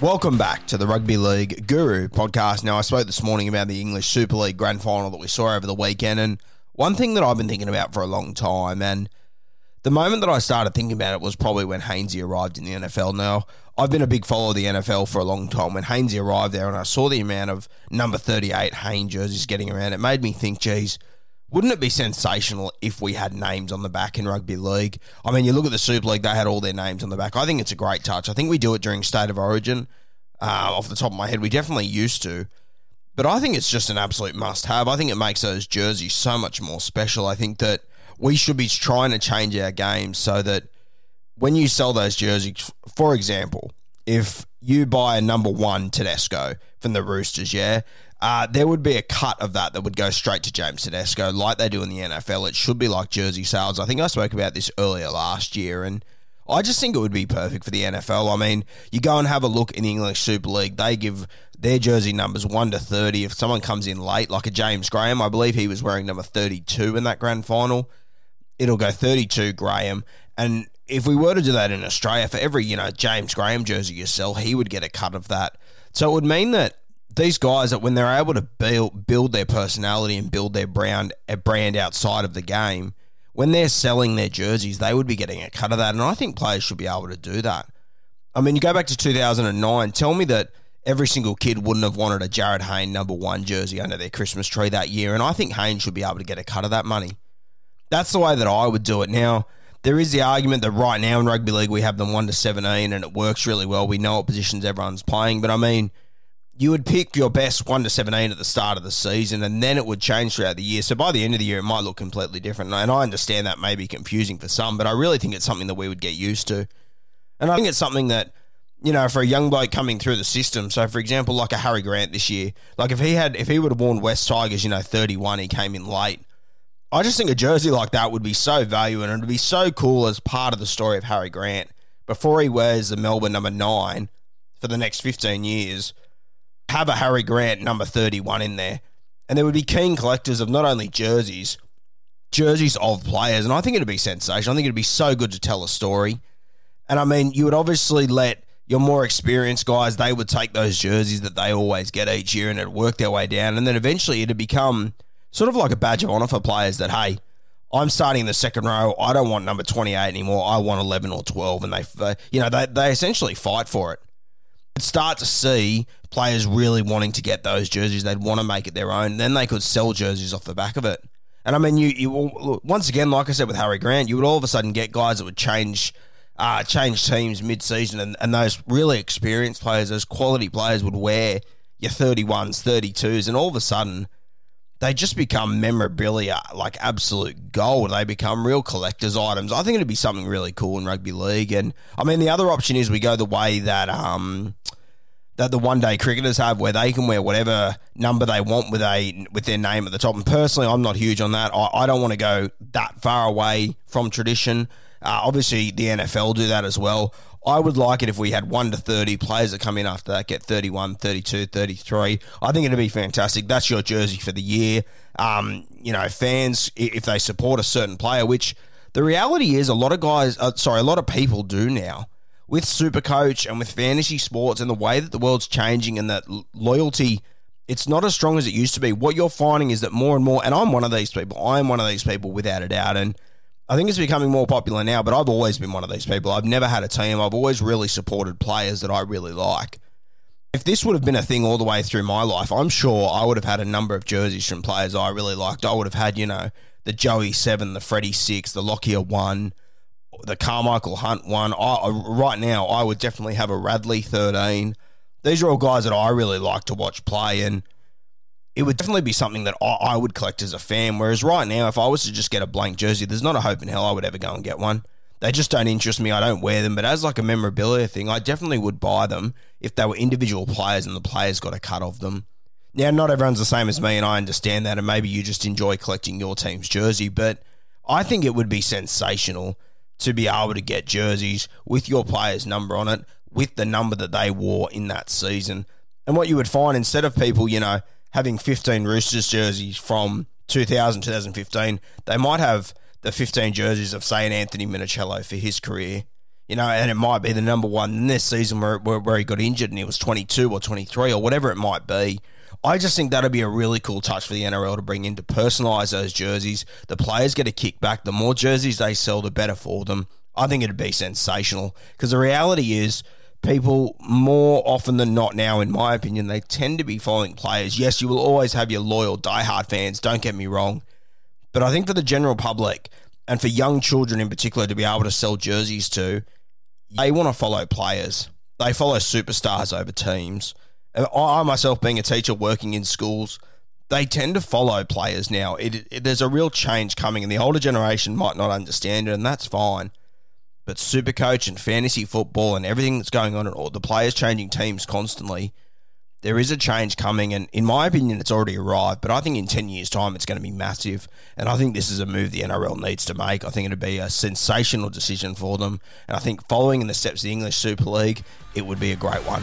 Welcome back to the Rugby League Guru podcast. Now, I spoke this morning about the English Super League grand final that we saw over the weekend, and one thing that I've been thinking about for a long time, and the moment that I started thinking about it was probably when Hainsey arrived in the NFL. Now, I've been a big follower of the NFL for a long time. When Hainsey arrived there and I saw the amount of number 38 Haynes jerseys getting around, it made me think, geez, wouldn't it be sensational if we had names on the back in rugby league? I mean, you look at the Super League; they had all their names on the back. I think it's a great touch. I think we do it during State of Origin. Uh, off the top of my head, we definitely used to, but I think it's just an absolute must-have. I think it makes those jerseys so much more special. I think that we should be trying to change our game so that when you sell those jerseys, for example, if you buy a number one Tedesco from the Roosters, yeah, uh, there would be a cut of that that would go straight to James Tedesco, like they do in the NFL. It should be like jersey sales. I think I spoke about this earlier last year, and I just think it would be perfect for the NRL. I mean, you go and have a look in the English Super League, they give their jersey numbers 1 to 30. If someone comes in late, like a James Graham, I believe he was wearing number 32 in that grand final it'll go 32 Graham. And if we were to do that in Australia, for every, you know, James Graham jersey you sell, he would get a cut of that. So it would mean that these guys, that when they're able to build, build their personality and build their brand, a brand outside of the game, when they're selling their jerseys, they would be getting a cut of that. And I think players should be able to do that. I mean, you go back to 2009, tell me that every single kid wouldn't have wanted a Jarryd Hayne number one jersey under their Christmas tree that year. And I think Hayne should be able to get a cut of that money. That's the way that I would do it. Now, there is the argument that right now in rugby league we have them 1 to 17 and it works really well. We know what positions everyone's playing, but I mean, you would pick your best 1 to 17 at the start of the season and then it would change throughout the year. So by the end of the year, it might look completely different. And I understand that may be confusing for some, but I really think it's something that we would get used to. And I think it's something that, you know, for a young bloke coming through the system. So, for example, like a Harry Grant this year, like if he had, if he would have worn West Tigers, you know, 31, he came in late. I just think a jersey like that would be so valuable and it would be so cool as part of the story of Harry Grant before he wears the Melbourne number nine for the next 15 years. Have a Harry Grant number 31 in there. And there would be keen collectors of not only jerseys, jerseys of players. And I think it'd be sensational. I think it'd be so good to tell a story. And I mean, you would obviously let your more experienced guys, they would take those jerseys that they always get each year and it'd work their way down. And then eventually it'd become sort of like a badge of honor for players that, hey, I'm starting in the second row. I don't want number 28 anymore. I want 11 or 12. And they, you know, they, they essentially fight for it. You'd start to see players really wanting to get those jerseys. They'd want to make it their own. Then they could sell jerseys off the back of it. And I mean, you, you once again, like I said with Harry Grant, you would all of a sudden get guys that would change, uh, change teams mid-season, and, and those really experienced players, those quality players, would wear your 31s, 32s, and all of a sudden they just become memorabilia, like absolute gold. They become real collector's items. I think it'd be something really cool in rugby league. And I mean, the other option is we go the way that um, that the one day cricketers have where they can wear whatever number they want with a with their name at the top. And personally, I'm not huge on that. I, I don't want to go that far away from tradition. Uh, obviously, the NFL do that as well. I would like it if we had 1 to 30 players that come in after that get 31, 32, 33. I think it'd be fantastic. That's your jersey for the year. Um, you know, fans, if they support a certain player, which the reality is a lot of guys, uh, sorry, a lot of people do now with Supercoach and with fantasy sports and the way that the world's changing and that loyalty, it's not as strong as it used to be. What you're finding is that more and more, and I'm one of these people, I'm one of these people without a doubt. And I think it's becoming more popular now, but I've always been one of these people. I've never had a team. I've always really supported players that I really like. If this would have been a thing all the way through my life, I'm sure I would have had a number of jerseys from players I really liked. I would have had, you know, the Joey 7, the Freddie 6, the Lockyer 1, the Karmichael Hunt 1. I, right now, I would definitely have a Radley 13. These are all guys that I really like to watch play, and it would definitely be something that I, I would collect as a fan. Whereas right now, if I was to just get a blank jersey, there's not a hope in hell I would ever go and get one. They just don't interest me. I don't wear them. But as like a memorabilia thing, I definitely would buy them if they were individual players and the players got a cut of them. Now, not everyone's the same as me, and I understand that. And maybe you just enjoy collecting your team's jersey, but I think it would be sensational to be able to get jerseys with your player's number on it, with the number that they wore in that season. And what you would find instead of people, you know, having 15 Roosters jerseys from 2000, 2015, they might have the 15 jerseys of, say, an Anthony Minichiello for his career. You know, and it might be the number one in this season where, where, where he got injured and he was 22 or 23 or whatever it might be. I just think that'd be a really cool touch for the NRL to bring in to personalise those jerseys. The players get a kickback. The more jerseys they sell, the better for them. I think it'd be sensational because the reality is people more often than not now, in my opinion, they tend to be following players. Yes, you will always have your loyal diehard fans, don't get me wrong. But I think for the general public and for young children in particular to be able to sell jerseys to, they want to follow players. They follow superstars over teams. I myself, being a teacher working in schools, they tend to follow players now. It, it, there's a real change coming, and the older generation might not understand it, and that's fine. But super coach and fantasy football and everything that's going on, and all the players changing teams constantly, there is a change coming. And in my opinion, it's already arrived. But I think in 10 years' time, it's going to be massive. And I think this is a move the NRL needs to make. I think it'd be a sensational decision for them. And I think following in the steps of the English Super League, it would be a great one.